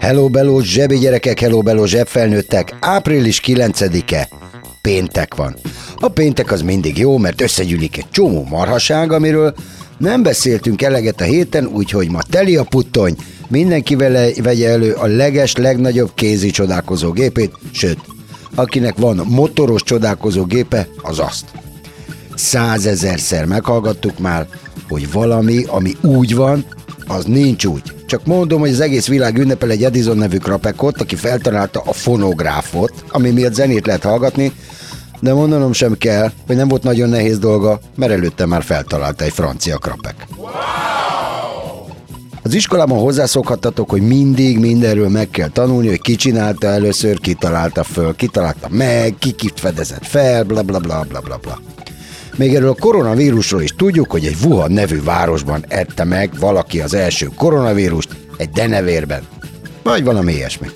Hello Bello, zsebi gyerekek, hello Bello, zsebfelnőttek, április 9-e, péntek van. A péntek az mindig jó, mert összegyűlik egy csomó marhaság, amiről nem beszéltünk eleget a héten, úgyhogy ma teli a puttony, mindenki vele vegye elő a leges, legnagyobb kézi csodálkozó gépét, sőt, akinek van motoros csodálkozó gépe, az azt. Százezerszer meghallgattuk már, hogy valami, ami úgy van, az nincs úgy. Csak mondom, hogy az egész világ ünnepel egy Edison nevű krapekot, aki feltalálta a fonográfot, ami miatt zenét lehet hallgatni, de mondanom sem kell, hogy nem volt nagyon nehéz dolga, mert előtte már feltalálta egy francia krapek. Az iskolában hozzászokhattatok, hogy mindig mindenről meg kell tanulni, hogy ki csinálta először, ki találta föl, ki találta meg, ki kit fedezett fel, bla bla bla bla bla bla. Még erről a koronavírusról is tudjuk, hogy egy Wuhan nevű városban ette meg valaki az első koronavírust egy denevérben. Vagy valami ilyesmi.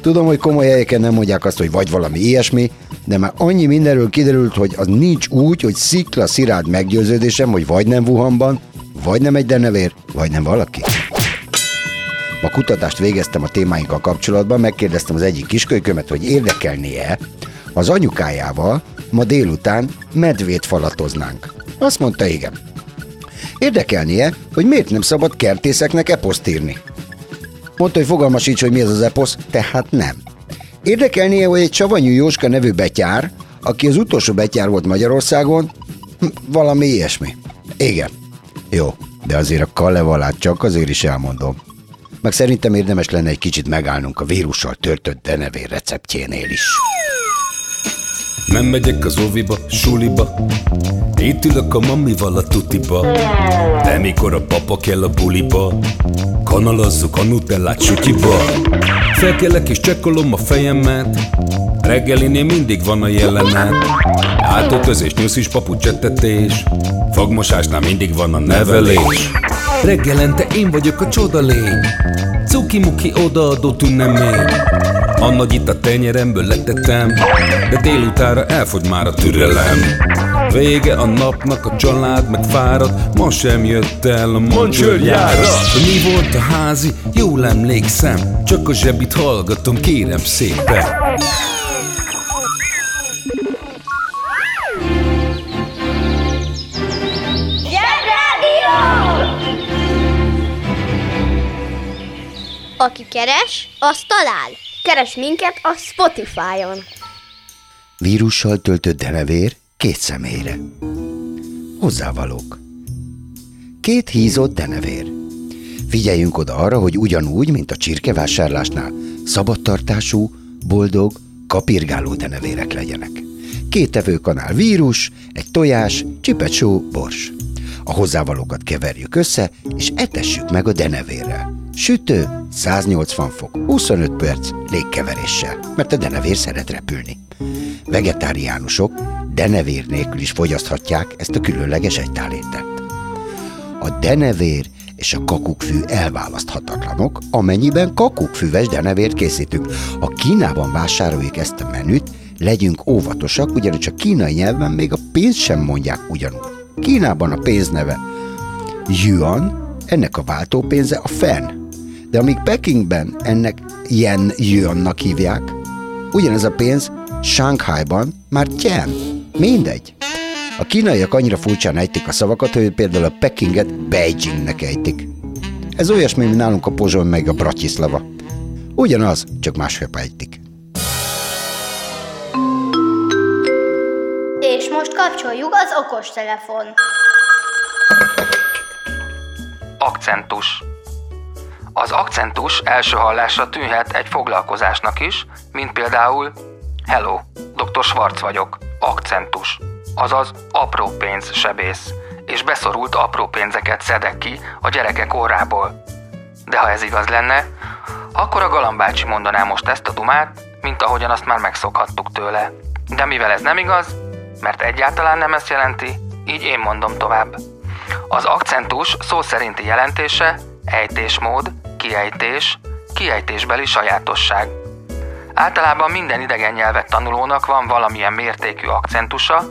Tudom, hogy komoly helyeken nem mondják azt, hogy vagy valami ilyesmi, de már annyi mindenről kiderült, hogy az nincs úgy, hogy szikla szirád meggyőződésem, hogy vagy nem Wuhanban, vagy nem egy denevér, vagy nem valaki. Ma kutatást végeztem a témáinkkal kapcsolatban, megkérdeztem az egyik kiskölykömet, hogy érdekelnie az anyukájával ma délután medvét falatoznánk. Azt mondta, igen. Érdekelnie, hogy miért nem szabad kertészeknek eposzt írni. Mondta, hogy fogalmasíts, hogy mi ez az eposz, tehát nem. Érdekelnie, hogy egy Savanyú Jóska nevű betyár, aki az utolsó betyár volt Magyarországon, hm, valami ilyesmi. Igen. Jó, de azért a kalevalát csak azért is elmondom. Meg szerintem érdemes lenne egy kicsit megállnunk a vírussal törtött denevér receptjénél is. Nem megyek az óviba, suliba. Itt ülök a mamival a tutiba. De mikor a papa kell a buliba Kanalazzuk a nutellát sütyiba Felkelek és csekkolom a fejemet. Reggelinél mindig van a jelenet. Átöltözés, nyuszis, papucsettetés Fogmosásnál mindig van a nevelés. Reggelente én vagyok a csoda lény Cuki-muki odaadó tünemény a nagy itt a tenyeremből letettem De délutára elfogy már a türelem Vége a napnak, a család meg fárad Ma sem jött el a mancsőrjárat Mi volt a házi? Jól emlékszem Csak a zsebit hallgatom, kérem szépen! Aki keres, az talál. Keres minket a Spotify-on. Vírussal töltött denevér két személyre. Hozzávalók. Két hízott denevér. Figyeljünk oda arra, hogy ugyanúgy, mint a csirkevásárlásnál, szabadtartású, boldog, kapirgáló denevérek legyenek. Két evőkanál vírus, egy tojás, csipet só, bors. A hozzávalókat keverjük össze, és etessük meg a denevérrel. Sütő, 180 fok, 25 perc légkeveréssel, mert a denevér szeret repülni. Vegetáriánusok denevér nélkül is fogyaszthatják ezt a különleges egytálétet. A denevér és a kakukkfű elválaszthatatlanok, amennyiben kakukkfüves denevért készítünk. Ha Kínában vásároljuk ezt a menüt, legyünk óvatosak, ugyanis a kínai nyelven még a pénzt sem mondják ugyanúgy. Kínában a pénz neve yuan, ennek a váltópénze a fen. De amíg Pekingben ennek yen yuannak hívják, ugyanez a pénz Shanghaiban már tyen. Mindegy. A kínaiak annyira furcsán ejtik a szavakat, hogy például a Pekinget Beijingnek ejtik. Ez olyasmi, mint nálunk a Pozsony meg a Bratislava. Ugyanaz, csak másképp ejtik. És most kapcsoljuk az okostelefon. Akcentus. Az akcentus első hallásra tűnhet egy foglalkozásnak is, mint például Hello, dr. Schwarz vagyok, akcentus, azaz apró pénz sebész, és beszorult apró pénzeket szedek ki a gyerekek orrából. De ha ez igaz lenne, akkor a galambácsi mondaná most ezt a dumát, mint ahogyan azt már megszokhattuk tőle. De mivel ez nem igaz, mert egyáltalán nem ezt jelenti, így én mondom tovább. Az akcentus szó szerinti jelentése ejtésmód, kiejtés, kiejtésbeli sajátosság. Általában minden idegen nyelvet tanulónak van valamilyen mértékű akcentusa,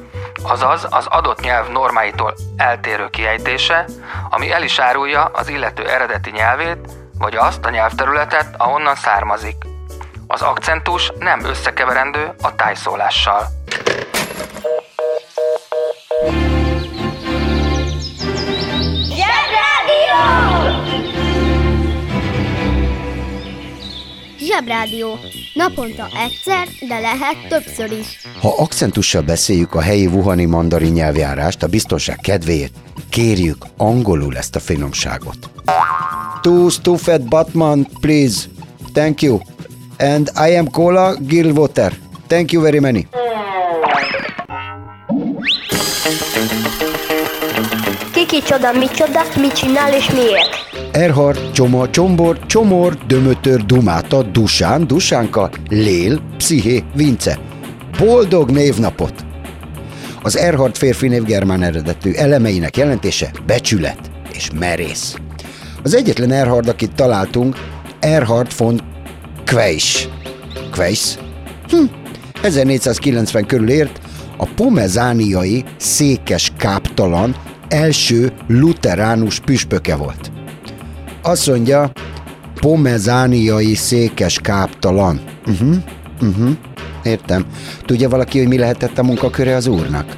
azaz az adott nyelv normáitól eltérő kiejtése, ami el is árulja az illető eredeti nyelvét, vagy azt a nyelvterületet, ahonnan származik. Az akcentus nem összekeverendő a tájszólással. Zsebrádió. Naponta egyszer, de lehet többször is. Ha akcentussal beszéljük a helyi wuhani mandarin nyelvjárást, a biztonság kedvéért kérjük angolul ezt a finomságot. Two stuffed Batman, please. Thank you. And I am cola gill water. Thank you very many. Kiki csoda, micsoda, mit csinál és miért? Erhard, Csoma, Csombor, Csomor, Dömötör, Dumáta, Dusán, Dusánka, Lél, Psziché, Vince. Boldog névnapot! Az Erhard férfi név germán eredetű elemeinek jelentése becsület és merész. Az egyetlen Erhard, akit találtunk, Erhard von Queiss. Queiss? Hm. 1490 körül ért a pomezániai székes káptalan első luteránus püspöke volt. Azt mondja, pomezániai székes káptalan. Uh-huh, uh-huh, értem. Tudja valaki, hogy mi lehetett a munkaköre az úrnak?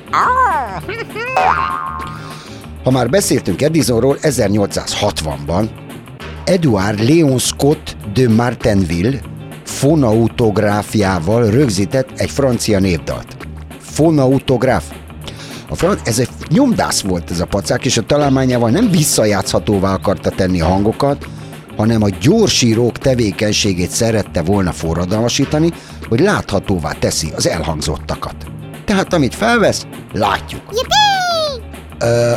Ha már beszéltünk Edisonról, 1860-ban Edouard Léon Scott de Martinville fonautográfiával rögzített egy francia névdalt. Fonautográf. A fran- ez egy nyomdász volt ez a pacák, és a találmányával nem visszajátszhatóvá akarta tenni a hangokat, hanem a gyorsírók tevékenységét szerette volna forradalmasítani, hogy láthatóvá teszi az elhangzottakat. Tehát amit felvesz, látjuk. Ö,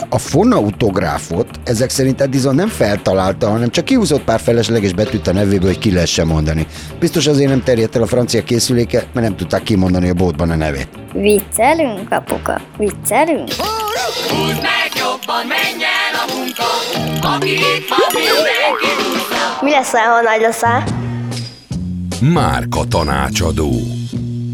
A fonautográfot ezek szerint Edison nem feltalálta, hanem csak kihúzott pár felesleges betűt a nevéből, hogy ki lehessen mondani. Biztos azért nem terjedt el a francia készüléke, mert nem tudták kimondani a boltban a nevét. Viccelünk, apuka? Viccelünk? Húzd meg jobban, menj el a munka, aki itt van, mindenki. Mi leszel, ha nagy leszel? Márka tanácsadó.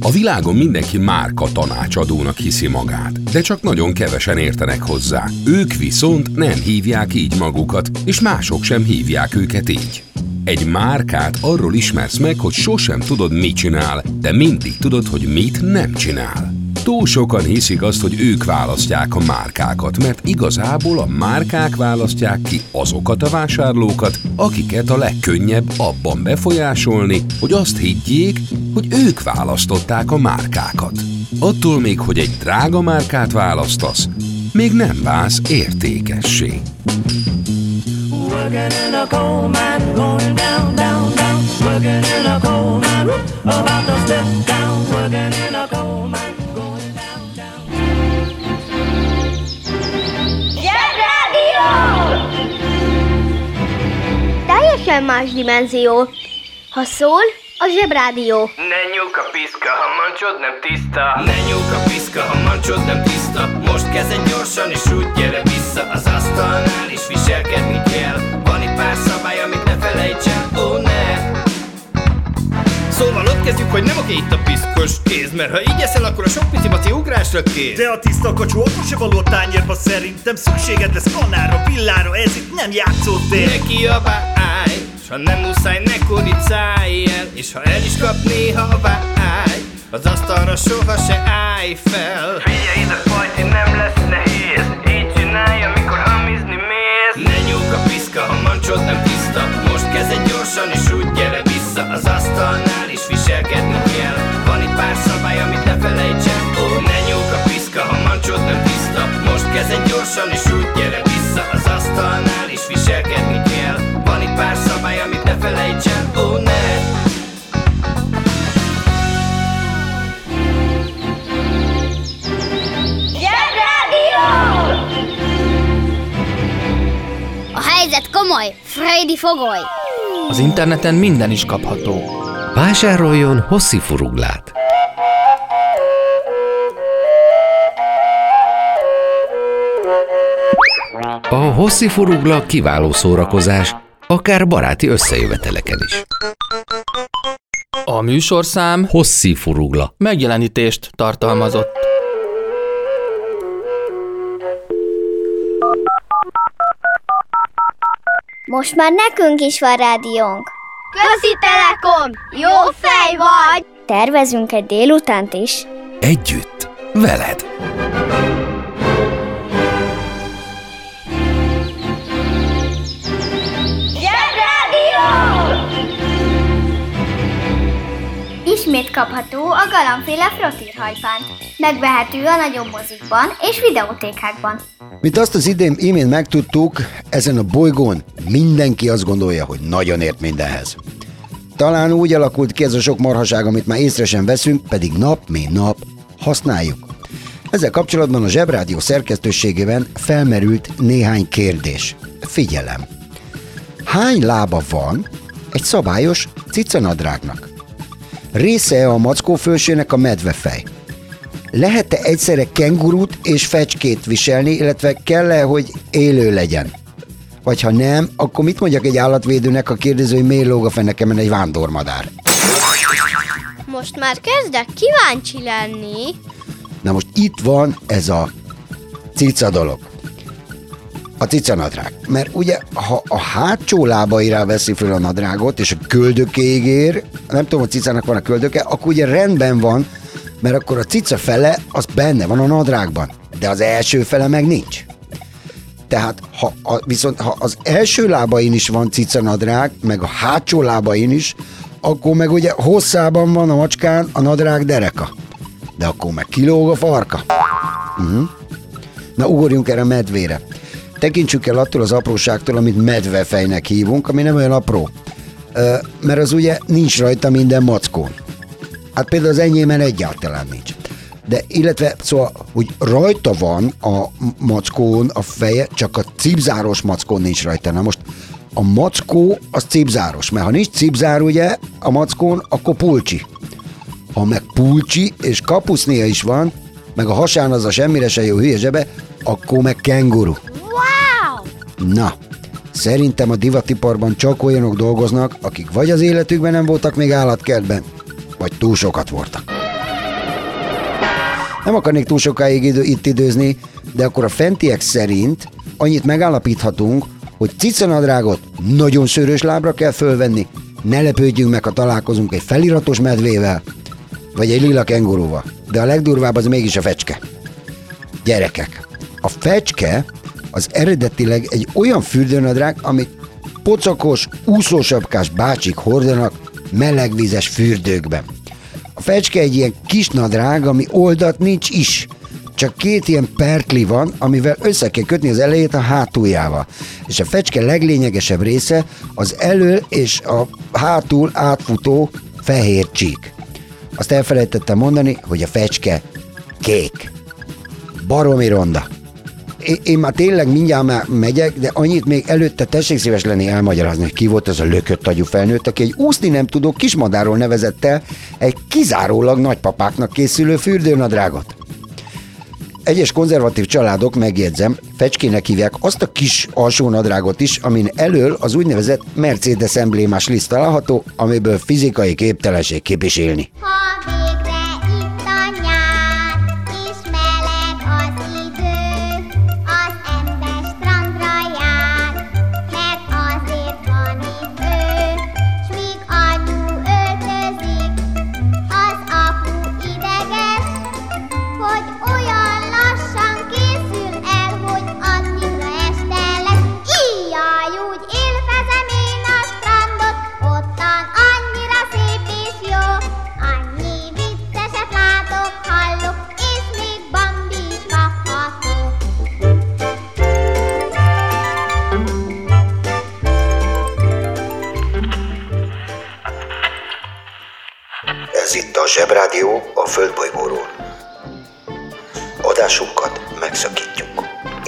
A világon mindenki márka tanácsadónak hiszi magát, de csak nagyon kevesen értenek hozzá. Ők viszont nem hívják így magukat, és mások sem hívják őket így. Egy márkát arról ismersz meg, hogy sosem tudod, mit csinál, de mindig tudod, hogy mit nem csinál. Túl sokan hiszik azt, hogy ők választják a márkákat, mert igazából a márkák választják ki azokat a vásárlókat, akiket a legkönnyebb abban befolyásolni, hogy azt higgyék, hogy ők választották a márkákat. Attól még, hogy egy drága márkát választasz, még nem válsz értékessé. Working in a coal mine, going down, down, down. Working in a coal mine, about to step down. Working in a coal mine, Teljesen más dimenzió. Ha szól, a zsebrádió. Ne nyúk a piszka, ha mancsod nem tiszta Ne nyúk a piszka, ha mancsod nem tiszta Most kezded gyorsan és úgy gyere vissza Az asztalnál is viselkedni Szóval ott kezdjük, hogy nem oké itt a piszkos kéz Mert ha így eszel, akkor a sok pici baci ugrásra kész De a tiszta kacsó akkor se való a tányérba szerintem Szükséged lesz kanára, villára, ez itt nem játszótér. Ne kiabálj, s ha nem muszáj, ne kuricálj el És ha el is kap néha a vágy Az asztalra soha se állj fel. Figyelj ide, fajti, nem lesz nehéz Freddy fogoly. Az interneten minden is kapható. Vásároljon hosszi furuglát! A hosszi furugla kiváló szórakozás, akár baráti összejöveteleken is. A műsorszám Hosszi furugla. megjelenítést tartalmazott. Most már nekünk is van rádiónk. Közi Telekom! Jó fej vagy! Tervezünk egy délutánt is. Együtt, veled. Ismét kapható a galambféle frottírhajfánt. Megvehető a nagyobb mozikban és videótékákban. Mint azt az idén imént megtudtuk, ezen a bolygón mindenki azt gondolja, hogy nagyon ért mindenhez. Talán úgy alakult ki ez a sok marhaság, amit már észre sem veszünk, pedig nap mint nap használjuk. Ezzel kapcsolatban a Zsebrádió szerkesztőségében felmerült néhány kérdés. Figyelem! Hány lába van egy szabályos cicanadrágnak? Része a mackó fölsőnek a medvefej? Lehet-e egyszerre kengurút és fecskét viselni, illetve kell-e, hogy élő legyen? Vagy ha nem, akkor mit mondjak egy állatvédőnek, a kérdező, hogy miért lóg a fenekemen egy vándormadár? Most már kezdek kíváncsi lenni. Na most itt van ez a cica dolog. A cica nadrág. Mert ugye, ha a hátsó lábaira veszi föl a nadrágot, és a köldökéig ér, nem tudom, hogy cicának van a köldöke, akkor ugye rendben van, mert akkor a cica fele az benne van a nadrágban, de az első fele meg nincs. Tehát ha a, viszont ha az első lábain is van cicanadrág, meg a hátsó lábain is, akkor meg ugye hosszában van a macskán a nadrág dereka. De akkor meg kilóg a farka. Uh-huh. Na ugorjunk erre a medvére. Tekintsük el attól az apróságtól, amit medvefejnek hívunk, ami nem olyan apró. Ö, mert az ugye nincs rajta minden mackón. Hát például az enyémen egyáltalán nincs. De illetve, szóval, hogy rajta van a mackón a feje, csak a cipzáros mackón nincs rajta. Na most a mackó az cipzáros, mert ha nincs cipzár ugye a mackón, akkor pulcsi. Ha meg pulcsi és kapusznia is van, meg a hasán az a semmire se jó hülye zsebe, akkor meg kenguru. Na, szerintem a divatiparban csak olyanok dolgoznak, akik vagy az életükben nem voltak még állatkertben, vagy túl sokat voltak. Nem akarnék túl sokáig idő, itt időzni, de akkor a fentiek szerint annyit megállapíthatunk, hogy cicanadrágot nagyon szőrös lábra kell fölvenni, ne lepődjünk meg, ha találkozunk egy feliratos medvével, vagy egy lila kengurúval. De a legdurvább az mégis a fecske. Gyerekek, a fecske az eredetileg egy olyan fürdőnadrág, amit pocakos, úszósapkás bácsik hordanak melegvizes fürdőkben. A fecske egy ilyen kis nadrág, ami oldat nincs is. Csak két ilyen pertli van, amivel össze kell kötni az elejét a hátuljával. És a fecske leglényegesebb része az elől és a hátul átfutó fehér csík. Azt elfelejtettem mondani, hogy a fecske kék. Baromi ronda. Én, én már tényleg mindjárt már megyek, de annyit még előtte tessék szíves lenni elmagyarázni, hogy ki volt az a lökött agyú felnőtt, aki egy úszni nem tudó kismadáról nevezett el egy kizárólag nagypapáknak készülő fürdőnadrágot. Egyes konzervatív családok, megjegyzem, fecskének hívják azt a kis alsó nadrágot is, amin elől az úgynevezett Mercedes emblémás liszt található, amiből fizikai képtelenség végre itt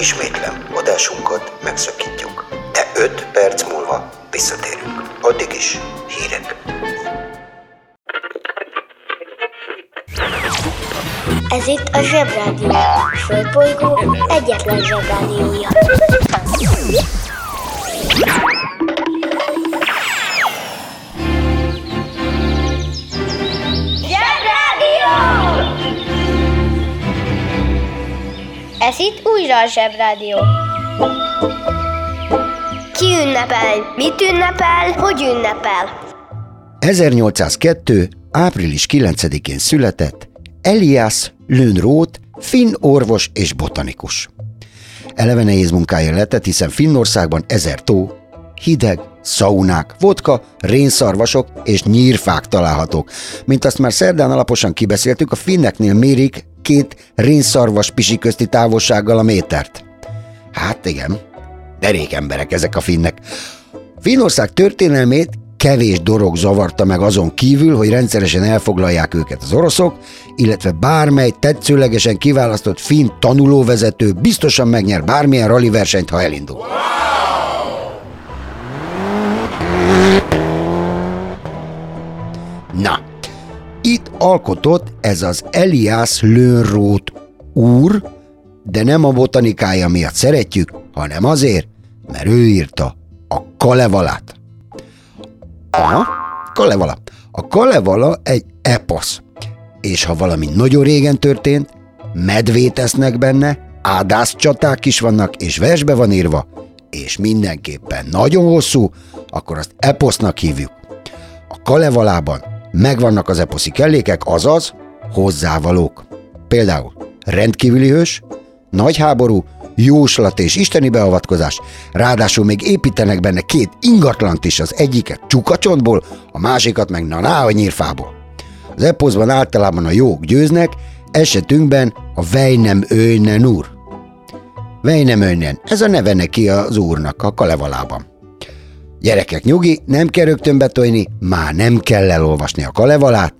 Ismétlem, adásunkat megszakítjuk, de 5 perc múlva visszatérünk. Addig is hírek. Ez itt a Zsebrádió. A Földbolygó egyetlen Zsebrádiója. Itt újra a Zsebrádió. Ki ünnepel? Mit ünnepel? Hogy ünnepel? 1802. április 9-én született Elias Lönnroth, finn orvos és botanikus. Eleve nehéz munkája letett, hiszen Finnországban ezer tó, hideg, szaunák, vodka, rénszarvasok és nyírfák találhatók. Mint azt már szerdán alaposan kibeszéltük, a finneknél mérik két rénszarvas pisi közti távolsággal a métert. Hát igen, derék emberek ezek a finnek. Finnország történelmét kevés dolog zavarta meg azon kívül, hogy rendszeresen elfoglalják őket az oroszok, illetve bármely tetszőlegesen kiválasztott finn tanulóvezető biztosan megnyer bármilyen rally versenyt, ha elindul. Na, itt alkotott ez az Elias Lönnroth úr, de nem a botanikája miatt szeretjük, hanem azért, mert ő írta a Kalevalát. Aha, Kalevala. A Kalevala egy eposz. És ha valami nagyon régen történt, medvét esznek benne, ádász csaták is vannak, és versbe van írva, és mindenképpen nagyon hosszú, akkor azt eposznak hívjuk. A Kalevalában megvannak az eposzi kellékek, azaz hozzávalók. Például rendkívüli hős, nagy háború, jóslat és isteni beavatkozás, ráadásul még építenek benne két ingatlant is, az egyiket csukacsontból, a másikat meg naná a nyírfából. Az eposzban általában a jók győznek, esetünkben a Vejnem Őjnen úr. Vejnem Őjnen, ez a neve neki az úrnak a Kalevalában. Gyerekek, nyugi, nem kell rögtön betolni, már nem kell elolvasni a Kalevalát,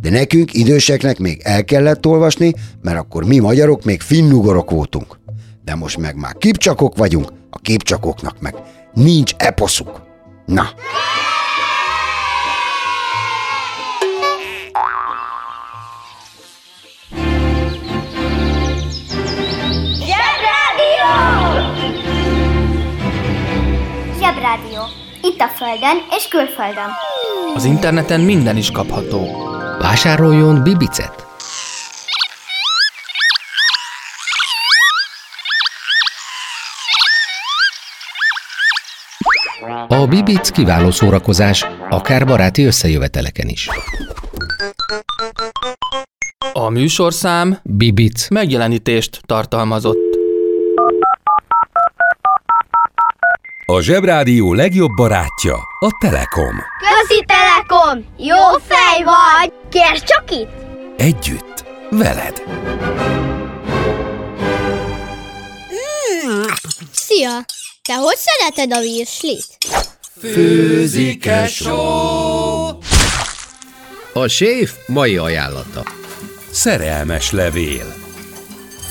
de nekünk, időseknek még el kellett olvasni, mert akkor mi magyarok még finnugorok voltunk. De most meg már kipcsakok vagyunk, a kipcsakoknak meg nincs eposzuk. Na, Itt a Földön és külföldön. Az interneten minden is kapható. Vásároljon Bibicet! A Bibic kiváló szórakozás, akár baráti összejöveteleken is. A műsorszám Bibic. megjelenítést tartalmazott. A Zsebrádió legjobb barátja a Telekom. Közi Telekom! Jó fej vagy! Kérd csak itt! Együtt, veled. Szia! Te hogy szereted a virslit? Főzike A séf mai ajánlata. Szerelmes levél.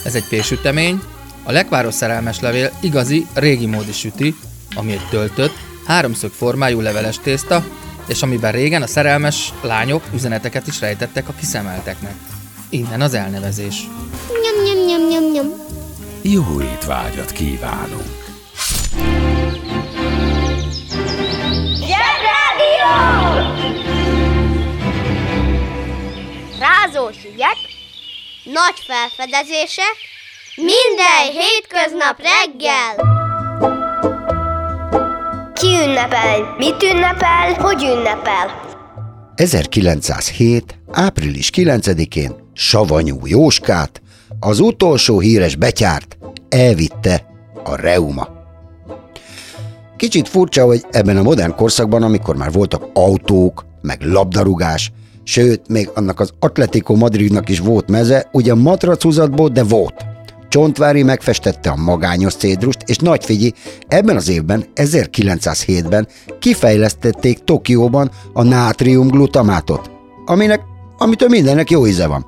Ez egy péksütemény, a lekváros szerelmes levél igazi, régi módi süti, ami egy töltött, háromszög formájú leveles tészta, és amiben régen a szerelmes lányok üzeneteket is rejtettek a kiszemelteknek. Innen az elnevezés. Nyom, nyom, nyom, nyom, nyom. Jó étvágyat kívánunk. Zsebrádió! Rázós ügyek, nagy felfedezések, minden hétköznap reggel. Ki ünnepel? Mit ünnepel? Hogy ünnepel? 1907. április 9-én Savanyú Jóskát, az utolsó híres betyárt elvitte a reuma. Kicsit furcsa, hogy ebben a modern korszakban, amikor már voltak autók, meg labdarúgás, sőt, még annak az Atletico Madridnak is volt meze, ugyan matracuzatból, de volt. Csontvári megfestette a magányos cédrust, és nagy ebben az évben, 1907-ben kifejlesztették Tokióban a nátriumglutamátot, aminek, amitől mindennek jó íze van.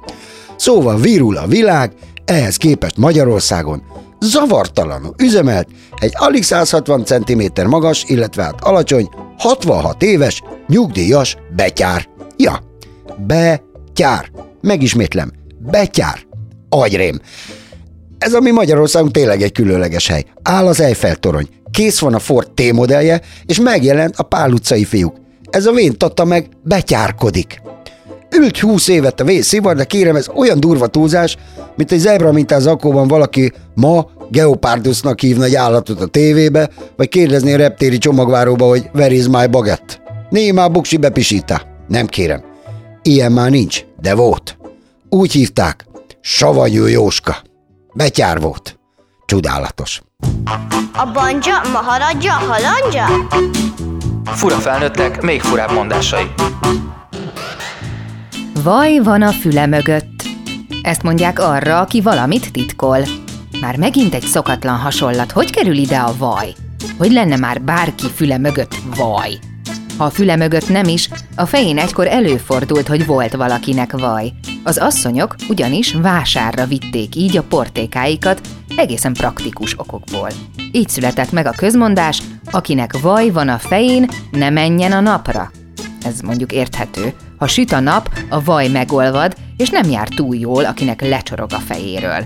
Szóval virul a világ, ehhez képest Magyarországon zavartalanul üzemelt egy alig 160 cm magas, illetve hát alacsony, 66 éves, nyugdíjas betyár. Ja, betyár. Megismétlem, betyár. agyrém. Ez a mi Magyarországunk tényleg egy különleges hely. Áll az Eiffel torony, kész van a Ford T modellje, és megjelent a Pál utcai fiúk. Ez a vén tatta meg betyárkodik. Ült húsz évet a vészszivar, de kérem, ez olyan durva túlzás, mint egy zebra mintás zakóban valaki ma geopárdusnak hívna egy állatot a tévébe, vagy kérdezni a reptéri csomagváróba, hogy where is my baguette. Némá buksi bepisíta. Nem kérem. Ilyen már nincs, de volt. Úgy hívták, Savanyú Jóska. Betyár volt. Csodálatos. A banja, maharadja, halandja? Fura felnőttek, még furább mondásai. Vaj van a füle mögött. Ezt mondják arra, aki valamit titkol. Már megint egy szokatlan hasonlat. Hogy kerül ide a vaj? Hogy lenne már bárki füle mögött vaj? Ha a füle mögött nem is, a fején egykor előfordult, hogy volt valakinek vaj. Az asszonyok ugyanis vásárra vitték így a portékáikat, egészen praktikus okokból. Így született meg a közmondás, akinek vaj van a fején, ne menjen a napra. Ez mondjuk érthető. Ha süt a nap, a vaj megolvad, és nem jár túl jól, akinek lecsorog a fejéről.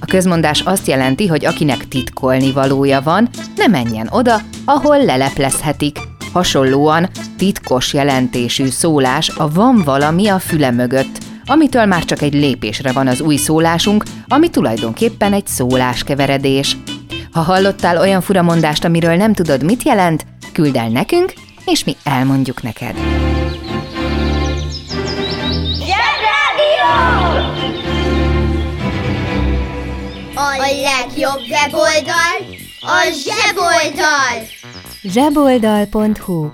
A közmondás azt jelenti, hogy akinek titkolni valója van, ne menjen oda, ahol leleplezhetik. Hasonlóan titkos jelentésű szólás a van valami a füle mögött, amitől már csak egy lépésre van az új szólásunk, ami tulajdonképpen egy szóláskeveredés. Ha hallottál olyan furamondást, amiről nem tudod, mit jelent, küld el nekünk, és mi elmondjuk neked. A legjobb weboldal a zseboldal! zseboldal.hu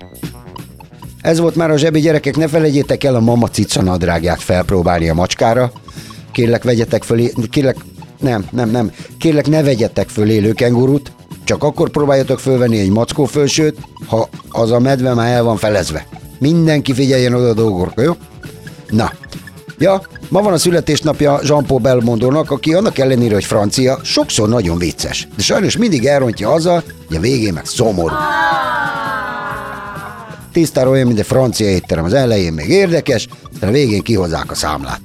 Ez volt már a zsebi gyerekek, ne felejtjétek el a mama cica nadrágját felpróbálni a macskára. Kérlek, vegyetek föl, kérlek, nem, nem, nem, kérlek ne vegyetek föl élő kengurút, csak akkor próbáljatok fölvenni egy mackó fölsőt, ha az a medve már el van felezve. Mindenki figyeljen oda a dolgokra, jó? Na, ja, ma van a születésnapja Jean-Paul Belmondónak, aki annak ellenére, hogy francia, sokszor nagyon vicces, de sajnos mindig elrontja azzal, hogy a végén meg szomorú. Tisztára olyan, mint egy francia étterem. Az elején még érdekes, de a végén kihozzák a számlát.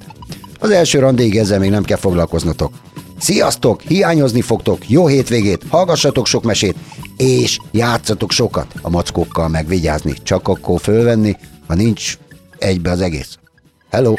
Az első randéig ezzel még nem kell foglalkoznotok. Sziasztok, hiányozni fogtok, jó hétvégét, hallgassatok sok mesét, és játszatok sokat a mackókkal megvigyázni. Csak akkor fölvenni, ha nincs egybe az egész. Hello!